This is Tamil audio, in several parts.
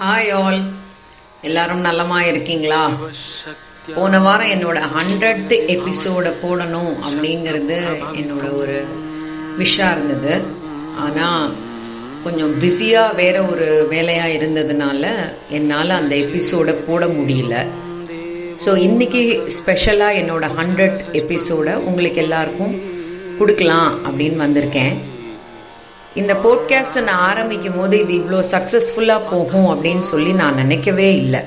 ஹாய் ஆல் எல்லாரும் நல்லமா இருக்கீங்களா? போன வாரம் என்னோட ஹண்ட்ரட் எபிசோட போடணும் அப்படிங்கிறது என்னோட ஒரு விஷா இருந்தது. ஆனா கொஞ்சம் பிஸியா வேற ஒரு வேலையா இருந்ததுனால என்னால அந்த எபிசோட போட முடியல. ஸோ இன்னைக்கு ஸ்பெஷலாக என்னோட ஹண்ட்ரட் எபிசோட உங்களுக்கு எல்லாருக்கும் கொடுக்கலாம் அப்படின்னு வந்திருக்கேன். இந்த போட்காஸ்ட்டை நான் ஆரம்பிக்கும் போது இது இவ்வளோ சக்ஸஸ்ஃபுல்லாக போகும் அப்படின்னு சொல்லி நான் நினைக்கவே இல்லை.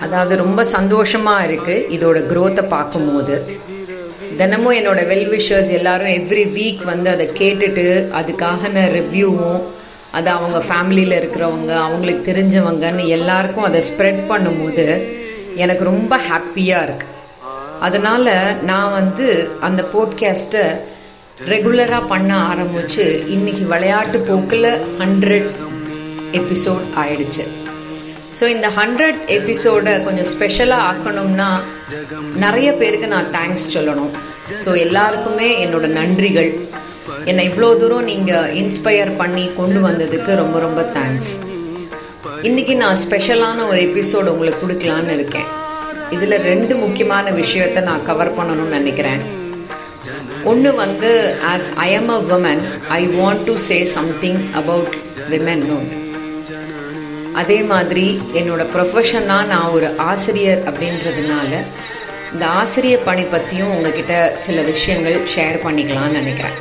அதாவது ரொம்ப சந்தோஷமாக இருக்குது இதோட க்ரோத்தை பார்க்கும்போது. தினமும் என்னோட வெல்விஷர்ஸ் எல்லாரும் எவ்ரி வீக் வந்து அதை கேட்டுட்டு அதுக்கான ரிவ்யூவும் அது அவங்க ஃபேமிலியில் இருக்கிறவங்க அவங்களுக்கு தெரிஞ்சவங்கன்னு எல்லாருக்கும் அதை ஸ்ப்ரெட் பண்ணும்போது எனக்கு ரொம்ப ஹாப்பியாக இருக்குது அதனால் நான் வந்து அந்த போட்காஸ்ட்டை ரெகுலராக பண்ண ஆரம்பிச்சு இன்னைக்கு விளையாட்டு போக்கில் ஹண்ட்ரட் எபிசோட் ஆயிடுச்சு. ஸோ இந்த ஹண்ட்ரட் எபிசோடை கொஞ்சம் ஸ்பெஷலாக ஆக்கணும்னா நிறைய பேருக்கு நான் தேங்க்ஸ் சொல்லணும். ஸோ எல்லாருக்குமே என்னோட நன்றிகள். என்னை இவ்வளோ தூரம் நீங்கள் இன்ஸ்பயர் பண்ணி கொண்டு வந்ததுக்கு ரொம்ப ரொம்ப தேங்க்ஸ் இன்னைக்கு நான் ஸ்பெஷலான ஒரு எபிசோடு உங்களுக்கு கொடுக்கலான்னு இருக்கேன். இதில் ரெண்டு முக்கியமான விஷயத்த நான் கவர் பண்ணணும்னு நினைக்கிறேன். ஒன்று வந்து as I am a woman I want to say something about women ஒன்று அதே மாதிரி என்னோட ப்ரொஃபஷனாக நான் ஒரு ஆசிரியர் அப்படின்றதுனால இந்த ஆசிரியர் பணி பற்றியும் உங்ககிட்ட சில விஷயங்கள் ஷேர் பண்ணிக்கலாம்னு நினைக்கிறேன்.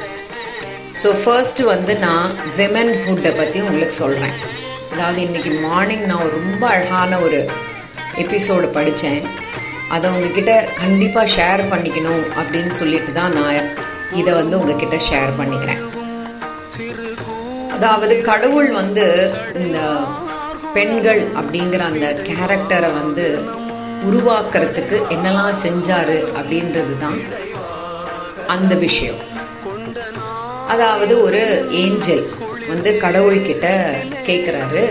ஸோ ஃபர்ஸ்ட் வந்து நான் விமன் ஹுட்டை பற்றி உங்களுக்கு சொல்கிறேன் அதாவது இன்னைக்கு மார்னிங் நான் ரொம்ப அழகான ஒரு எபிசோடு படித்தேன் அதை உங்ககிட்ட கண்டிப்பாக ஷேர் பண்ணிக்கணும் அப்படின்னு சொல்லிட்டு தான் நான் இதை வந்து உங்ககிட்ட ஷேர் பண்ணிக்கிறேன். அதாவது கடவுள் வந்து இந்த பெண்கள் அப்படிங்கிற அந்த கேரக்டரை வந்து உருவாக்குறதுக்கு என்னெல்லாம் செஞ்சாரு அப்படின்றது தான் அந்த விஷயம். அதாவது ஒரு ஏஞ்சல் வந்து கடவுள்கிட்ட கேட்குறாரு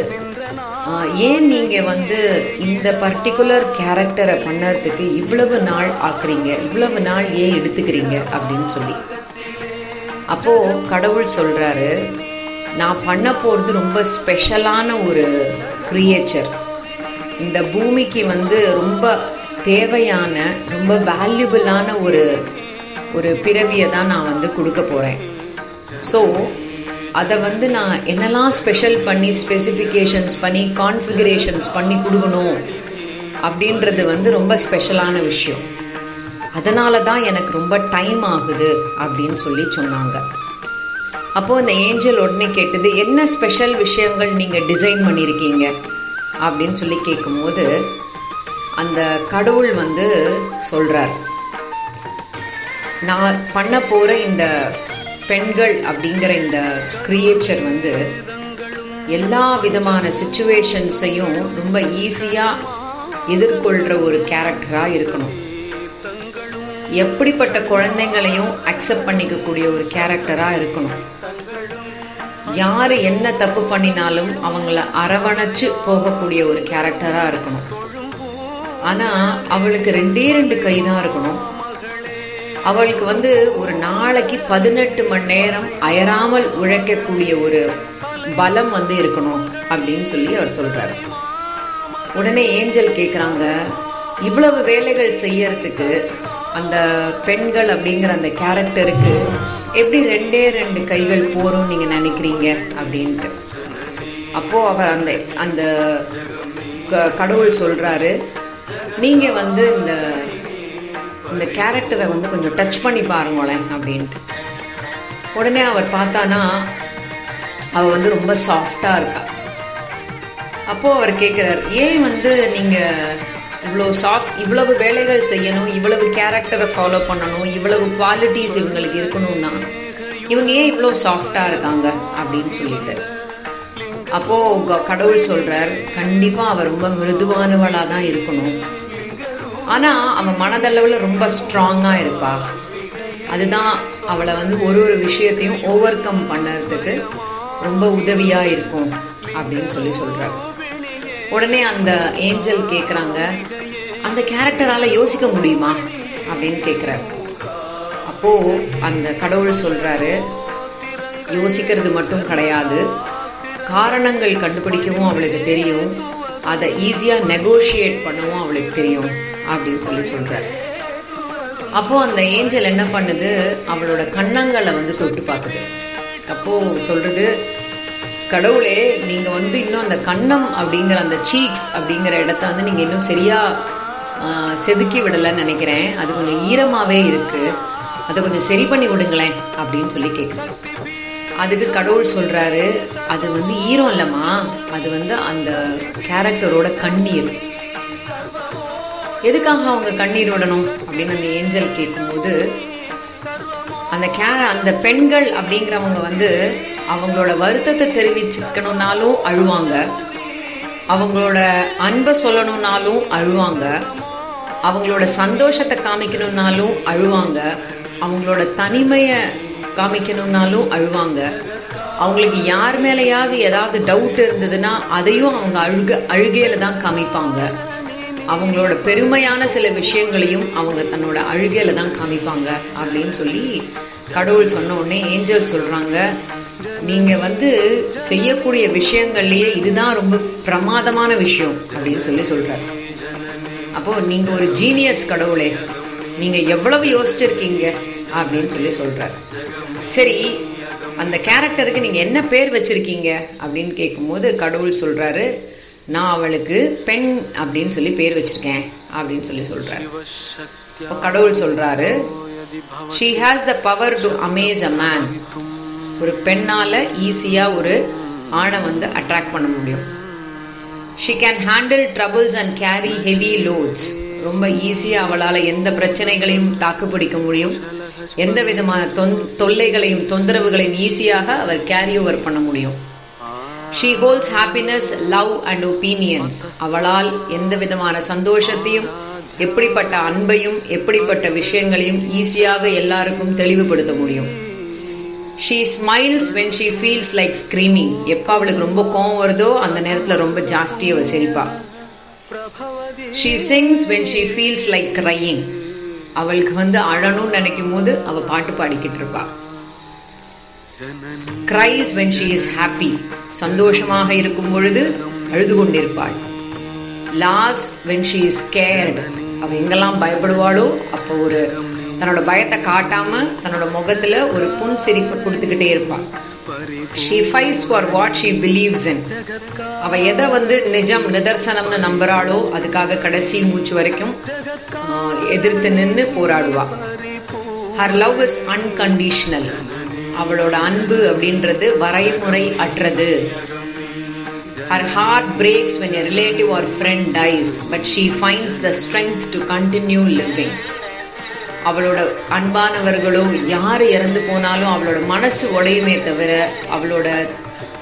ஏன் நீங்க வந்து இந்த பர்டிகுலர் கேரக்டரை பண்ணறதுக்கு இவ்வளவு நாள் ஆக்குறீங்க? இவ்வளவு நாள் ஏன் எடுத்துக்கிறீங்க? அப்படின்னு சொல்லி. அப்போ கடவுள் சொல்றாரு நான் பண்ண போறது ரொம்ப ஸ்பெஷலான ஒரு கிரியேச்சர் இந்த பூமிக்கு வந்து ரொம்ப தேவையான ரொம்ப வேல்யூபிளான ஒரு ஒரு பிறவியை தான் நான் வந்து கொடுக்க போறேன். ஸோ அதை வந்து நான் என்னெல்லாம் ஸ்பெஷல் பண்ணி ஸ்பெசிஃபிகேஷன்ஸ் பண்ணி கான்ஃபிகரேஷன்ஸ் பண்ணி கொடுக்கணும் அப்படின்றது வந்து ரொம்ப ஸ்பெஷலான விஷயம். அதனால தான் எனக்கு ரொம்ப டைம் ஆகுது அப்படின்னு சொல்லி சொன்னாங்க. அப்போ அந்த ஏஞ்சல் உடனே கேட்டது என்ன ஸ்பெஷல் விஷயங்கள் நீங்க டிசைன் பண்ணியிருக்கீங்க அப்படின்னு சொல்லி கேட்கும்போது அந்த கடவுள் வந்து சொல்றார் நான் பண்ண போற இந்த பெண்கள் அப்படிங்கிற இந்த கிரியேச்சர் வந்து எல்லா விதமான சுச்சுவேஷன்ஸையும் ரொம்ப ஈஸியா எதிர்கொள்ற ஒரு கேரக்டரா இருக்கணும். எப்படிப்பட்ட குழந்தைங்களையும் அக்செப்ட் பண்ணிக்கக்கூடிய ஒரு கேரக்டரா இருக்கணும். யாரு என்ன தப்பு பண்ணினாலும் அவங்கள அரவணைச்சு போகக்கூடிய ஒரு கேரக்டரா இருக்கணும். ஆனா அவளுக்கு ரெண்டே ரெண்டு கை தான் இருக்கணும். அவளுக்கு வந்து ஒரு நாளைக்கு பதினெட்டு மணி நேரம் அயராமல் உழைக்கக்கூடிய ஒரு பலம் வந்து இருக்கணும் அப்படின்னு சொல்லி அவர் சொல்றாரு. உடனே ஏஞ்சல் கேக்குறாங்க இவ்வளவு வேலைகள் செய்யறதுக்கு அந்த பெண்கள் அப்படிங்கிற அந்த கேரக்டருக்கு எப்படி ரெண்டே ரெண்டு கைகள் போரும் நீங்க நினைக்கிறீங்க? அப்படின்ட்டு. அப்போ அவர் அந்த அந்த கடவுள் சொல்றாரு நீங்க வந்து இந்த இந்த கேரக்டரை வந்து கொஞ்சம் டச் பண்ணி பாருங்களேன் அப்படின்ட்டு. உடனே அவர் பார்த்தானா அவ வந்து ரொம்ப சாஃப்டா இருக்கா. அப்போ அவர் கேட்கிறார் ஏன் வந்து நீங்க இவ்வளோ சாஃப்ட் இவ்வளவு வேலைகள் செய்யணும் இவ்வளவு கேரக்டரை ஃபாலோ பண்ணணும் இவ்வளவு குவாலிட்டிஸ் இவங்களுக்கு இருக்கணும்னா இவங்க ஏன் இவ்வளோ சாஃப்டா இருக்காங்க? அப்படின்னு சொல்லிட்டு. அப்போ கடவுள் சொல்றார் கண்டிப்பா அவர் ரொம்ப மிருதுவானவளா தான் இருக்கணும். ஆனா அவள் மனதளவுல ரொம்ப ஸ்ட்ராங்கா இருப்பா. அதுதான் அவளை வந்து ஒரு ஒரு விஷயத்தையும் ஓவர் கம் பண்ணறதுக்கு ரொம்ப உதவியா இருக்கும் அப்படின்னு சொல்லி சொல்றாரு உடனே அந்த ஏஞ்சல் கேக்குறாங்க அந்த கேரக்டரால யோசிக்க முடியுமா அப்படின்னு கேக்குறாரு அப்போ அந்த கடவுள் சொல்றாரு யோசிக்கிறது மட்டும் கிடையாது காரணங்கள் கண்டுபிடிக்கவும் அவளுக்கு தெரியும் அதை ஈஸியா நெகோஷியேட் பண்ணவும் அவளுக்கு தெரியும். அப்படின்னு சொல்லி சொல்றாரு. அப்போ அந்த ஏஞ்சல் என்ன பண்ணுது? அவளோட கண்ணங்களை வந்து தொட்டு பார்க்குது. அப்போ சொல்றது கடவுளே நீங்க வந்து இன்னும் அந்த கண்ணம் அப்படிங்கிற அந்த சீக்ஸ் அப்படிங்கிற இடத்த வந்து நீங்க இன்னும் சரியா செதுக்கி விடலைன்னு நினைக்கிறேன். அது கொஞ்சம் ஈரமாவே இருக்கு. அதை கொஞ்சம் சரி பண்ணி விடுங்களேன் அப்படின்னு சொல்லி கேட்குறேன் அதுக்கு கடவுள் சொல்றாரு அது வந்து ஈரம் இல்லம்மா. அது வந்து அந்த கேரக்டரோட கண்ணீர். எதுக்காக அவங்க கண்ணீர் விடணும் அப்படின்னு அந்த ஏஞ்சல் கேட்கும்போது அந்த கே அந்த பெண்கள் அப்படிங்கிறவங்க வந்து அவங்களோட வருத்தத்தை தெரிவிச்சுக்கணும்னாலும் அழுவாங்க. அவங்களோட அன்பை சொல்லணும்னாலும் அழுவாங்க. அவங்களோட சந்தோஷத்தை காமிக்கணும்னாலும் அழுவாங்க. அவங்களோட தனிமையை காமிக்கணும்னாலும் அழுவாங்க. அவங்களுக்கு யார் மேலேயாவது ஏதாவது டவுட் இருந்ததுன்னா அதையும் அவங்க அழுக அழுகையில தான் காமிப்பாங்க. அவங்களோட பெருமையான சில விஷயங்களையும் அவங்க தன்னோட அழுகையில தான் காமிப்பாங்க அப்படின்னு சொல்லி கடவுள் சொன்ன உடனே ஏஞ்சல் சொல்றாங்க. நீங்க வந்து செய்யக்கூடிய விஷயங்கள்லயே இதுதான் ரொம்ப பிரமாதமான விஷயம் அப்படின்னு சொல்லி சொல்றாரு. அப்போ நீங்க ஒரு ஜீனியஸ் கடவுளே நீங்க எவ்வளவு யோசிச்சிருக்கீங்க அப்படின்னு சொல்லி சொல்றாரு. சரி அந்த கேரக்டருக்கு நீங்க என்ன பேர் வச்சிருக்கீங்க அப்படின்னு கேட்கும்போது கடவுள் சொல்றாரு நான் அவளுக்கு பெண் அப்படின்னு சொல்லி பேர் வச்சிருக்கேன் அப்படின்னு சொல்லி சொல்றாரு. இப்போ கடவுள் சொல்றாரு she has the power to amaze a man ஒரு பெண்ணால ஈஸியா ஒரு ஆணை வந்து அட்ராக்ட் பண்ண முடியும். She can handle troubles and carry heavy loads ரொம்ப ஈஸியாக அவளால் எந்த பிரச்சனைகளையும் தாக்குப்பிடிக்க முடியும். எந்த விதமான தொந்- தொல்லைகளையும் தொந்தரவுகளையும் ஈஸியாக அவர் கேரி ஓவர் பண்ண முடியும். She holds happiness love and opinions அவளால் எந்த விதமான சந்தோஷத்தையும் எப்படிப்பட்ட அன்பையும் எப்படிப்பட்ட விஷயங்களையும் ஈஸியாக எல்லாருக்கும் தெளிவுபடுத்த முடியும். She smiles when she feels like screaming எப்போ அவளுக்கு ரொம்ப கோவம் வருதோ அந்த நேரத்தில் ரொம்ப ஜாஸ்தியாக அவள் சிரிப்பா. She sings when she feels like crying அவளுக்கு வந்து அழணும்னு நினைக்கும் போது அவள் பாட்டு பாடிக்கிட்டு இருப்பாள் cries when she is happy சந்தோஷமாக இருக்கும் பொழுது அழுது கொண்டிருப்பாள். Laughs when she is scared அவள் எங்கெல்லாம் பயப்படுவாளோ அப்போ ஒரு தன்னோட பயத்தை காட்டாம தன்னோட முகத்துல ஒரு புன் சிரிப்பை கொடுத்துக்கிட்டே இருப்பாள். She fights for what she believes in அவ எதை வந்து நிஜம் நிதர்சனம்னு நம்புறாளோ அதுக்காக கடைசி மூச்சு வரைக்கும் எதிர்த்து நின்று போராடுவா. ஹர் லவ் இஸ் அன்கண்டிஷனல் அவளோட அன்பு அப்படின்றது வரைமுறை அற்றது. Her heart breaks when a relative or friend dies but she finds the strength to continue living அவளோட அன்பானவர்களோ யார் இறந்து போனாலும் அவளோட மனசு உடையுமே தவிர அவளோட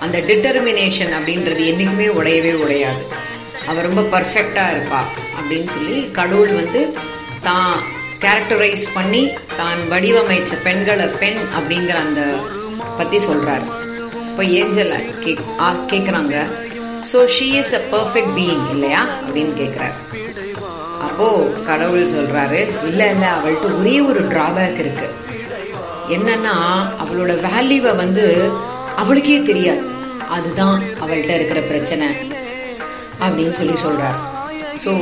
அந்த டிட்டர்மினேஷன் அப்படின்றது என்னைக்குமே உடையவே உடையாது. அவள் ரொம்ப பர்ஃபெக்டாக இருப்பா அப்படின்னு சொல்லி கடவுள் வந்து தான் கேரக்டரைஸ் பண்ணி தான் வடிவமைச்ச பெண்களை பெண் அப்படிங்கிற அந்த பத்தி சொல்றாரு. இப்போ ஏஞ்சல் கேக் கேட்குறாங்க so she is a perfect being இல்லையா? அப்படின்னு கேட்குறாரு அப்போ கடவுள் சொல்றாரு இல்ல இல்ல அவள்கிட்ட ஒரே ஒரு டிராபேக் இருக்கு. என்னன்னா அவளோட வேல்யூவை வந்து அவளுக்கே தெரியாது. அதுதான் அவள்கிட்ட இருக்கிற பிரச்சனை. அப்படின்னு சொல்லி சொல்கிறார் ஸோ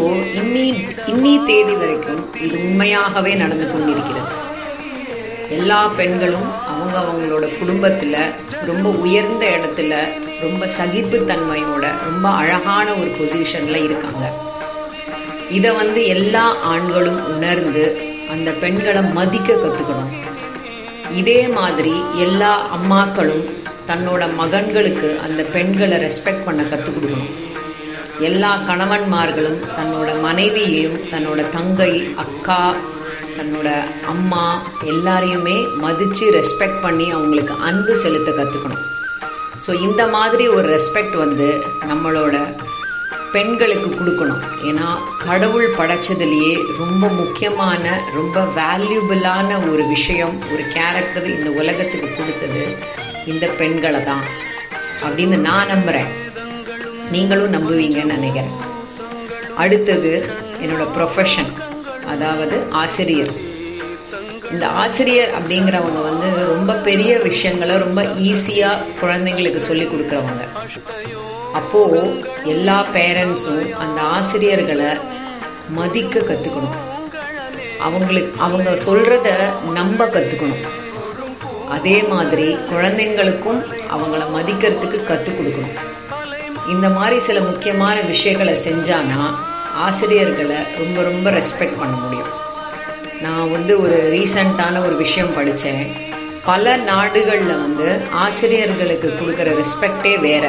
இன்னி இன்னி தேதி வரைக்கும் இது உண்மையாகவே நடந்து கொண்டிருக்கிறது. எல்லா பெண்களும் அவங்க அவங்களோட குடும்பத்தில் ரொம்ப உயர்ந்த இடத்துல ரொம்ப சகிப்புத்தன்மையோட ரொம்ப அழகான ஒரு பொசிஷனில் இருக்காங்க. இதை வந்து எல்லா ஆண்களும் உணர்ந்து அந்த பெண்களை மதிக்க கற்றுக்கணும் இதே மாதிரி எல்லா அம்மாக்களும் தன்னோட மகன்களுக்கு அந்த பெண்களை ரெஸ்பெக்ட் பண்ண கற்றுக் கொடுக்கணும். எல்லா கணவன்மார்களும் தன்னோட மனைவியையும் தன்னோட தங்கை அக்கா தன்னோட அம்மா எல்லாரையுமே மதித்து ரெஸ்பெக்ட் பண்ணி அவங்களுக்கு அன்பு செலுத்த கற்றுக்கணும் ஸோ இந்த மாதிரி ஒரு ரெஸ்பெக்ட் வந்து நம்மளோட பெண்களுக்கு கொடுக்கணும். ஏன்னா கடவுள் படைச்சதுலேயே ரொம்ப முக்கியமான ரொம்ப வேல்யூபிளான ஒரு விஷயம் ஒரு கேரக்டர் இந்த உலகத்துக்கு கொடுத்தது இந்த பெண்களை தான். அப்படின்னு நான் நம்புகிறேன் நீங்களும் நம்புவீங்கன்னு நினைக்கிறேன். அடுத்தது என்னோட ப்ரொஃபஷன் அதாவது ஆசிரியர். இந்த ஆசிரியர் அப்படிங்கிறவங்க வந்து ரொம்ப பெரிய விஷயங்களை ரொம்ப ஈஸியா குழந்தைங்களுக்கு சொல்லி கொடுக்குறவங்க. அப்போ எல்லா பேரண்ட்ஸும் அந்த ஆசிரியர்களை மதிக்க கத்துக்கணும். அவங்களுக்கு அவங்க சொல்றத நம்ப கத்துக்கணும். அதே மாதிரி குழந்தைங்களுக்கும் அவங்கள மதிக்கிறதுக்கு கற்றுக் கொடுக்கணும். இந்த மாதிரி சில முக்கியமான விஷயங்களை செஞ்சானா ஆசிரியர்களை ரொம்ப ரொம்ப ரெஸ்பெக்ட் பண்ண முடியும். நான் வந்து ஒரு ரீசண்டான ஒரு விஷயம் படித்தேன் பல நாடுகளில் வந்து ஆசிரியர்களுக்கு கொடுக்குற ரெஸ்பெக்டே வேற.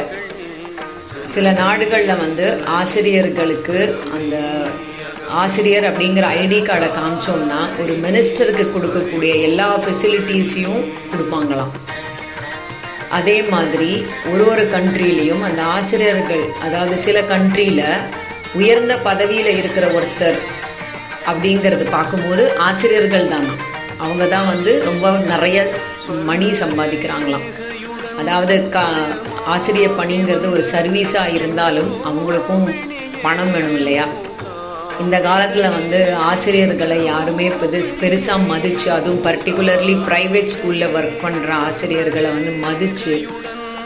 சில நாடுகளில் வந்து ஆசிரியர்களுக்கு அந்த ஆசிரியர் அப்படிங்கிற ஐடி கார்டை காமிச்சோம்னா ஒரு மினிஸ்டருக்கு கொடுக்கக்கூடிய எல்லா ஃபெசிலிட்டிஸையும் கொடுப்பாங்களாம். அதே மாதிரி ஒரு ஒரு கண்ட்ரிலையும் அந்த ஆசிரியர்கள் அதாவது சில கண்ட்ரியில் உயர்ந்த பதவியில் இருக்கிற ஒருத்தர் அப்படிங்கிறது பார்க்கும்போது ஆசிரியர்கள் தான். அவங்க தான் வந்து ரொம்ப நிறைய மணி சம்பாதிக்கிறாங்களாம். அதாவது கா ஆசிரியர் பணிங்கிறது ஒரு சர்வீஸாக இருந்தாலும் அவங்களுக்கும் பணம் வேணும் இல்லையா? இந்த காலத்தில் வந்து ஆசிரியர்களை யாருமே பெருசு பெருசாக மதித்து அதுவும் பர்டிகுலர்லி ப்ரைவேட் ஸ்கூலில் ஒர்க் பண்ணுற ஆசிரியர்களை வந்து மதித்து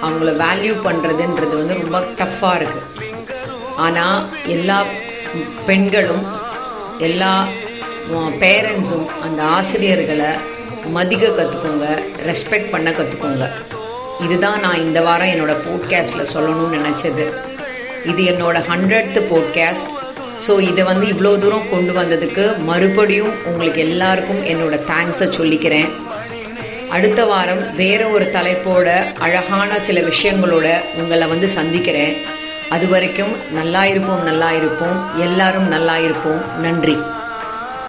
அவங்கள வேல்யூ பண்ணுறதுன்றது வந்து ரொம்ப டஃப்பாக இருக்குது ஆனால் எல்லா பெண்களும் எல்லா பேரண்ட்ஸும் அந்த ஆசிரியர்களை மதிக்க கற்றுக்கோங்க ரெஸ்பெக்ட் பண்ண கற்றுக்கோங்க இதுதான் நான் இந்த வாரம் என்னோட போட்காஸ்டில் சொல்லணும்னு நினச்சது. இது என்னோட ஹண்ட்ரட்த்து போட்காஸ்ட் ஸோ இதை வந்து இவ்வளோ தூரம் கொண்டு வந்ததுக்கு மறுபடியும் உங்களுக்கு எல்லாருக்கும் என்னோட தேங்க்ஸை சொல்லிக்கிறேன். அடுத்த வாரம் வேற ஒரு தலைப்போட அழகான சில விஷயங்களோட உங்களை வந்து சந்திக்கிறேன். அது வரைக்கும் நல்லா இருப்போம் நல்லா இருப்போம். எல்லாரும் நல்லா இருப்போம். நன்றி.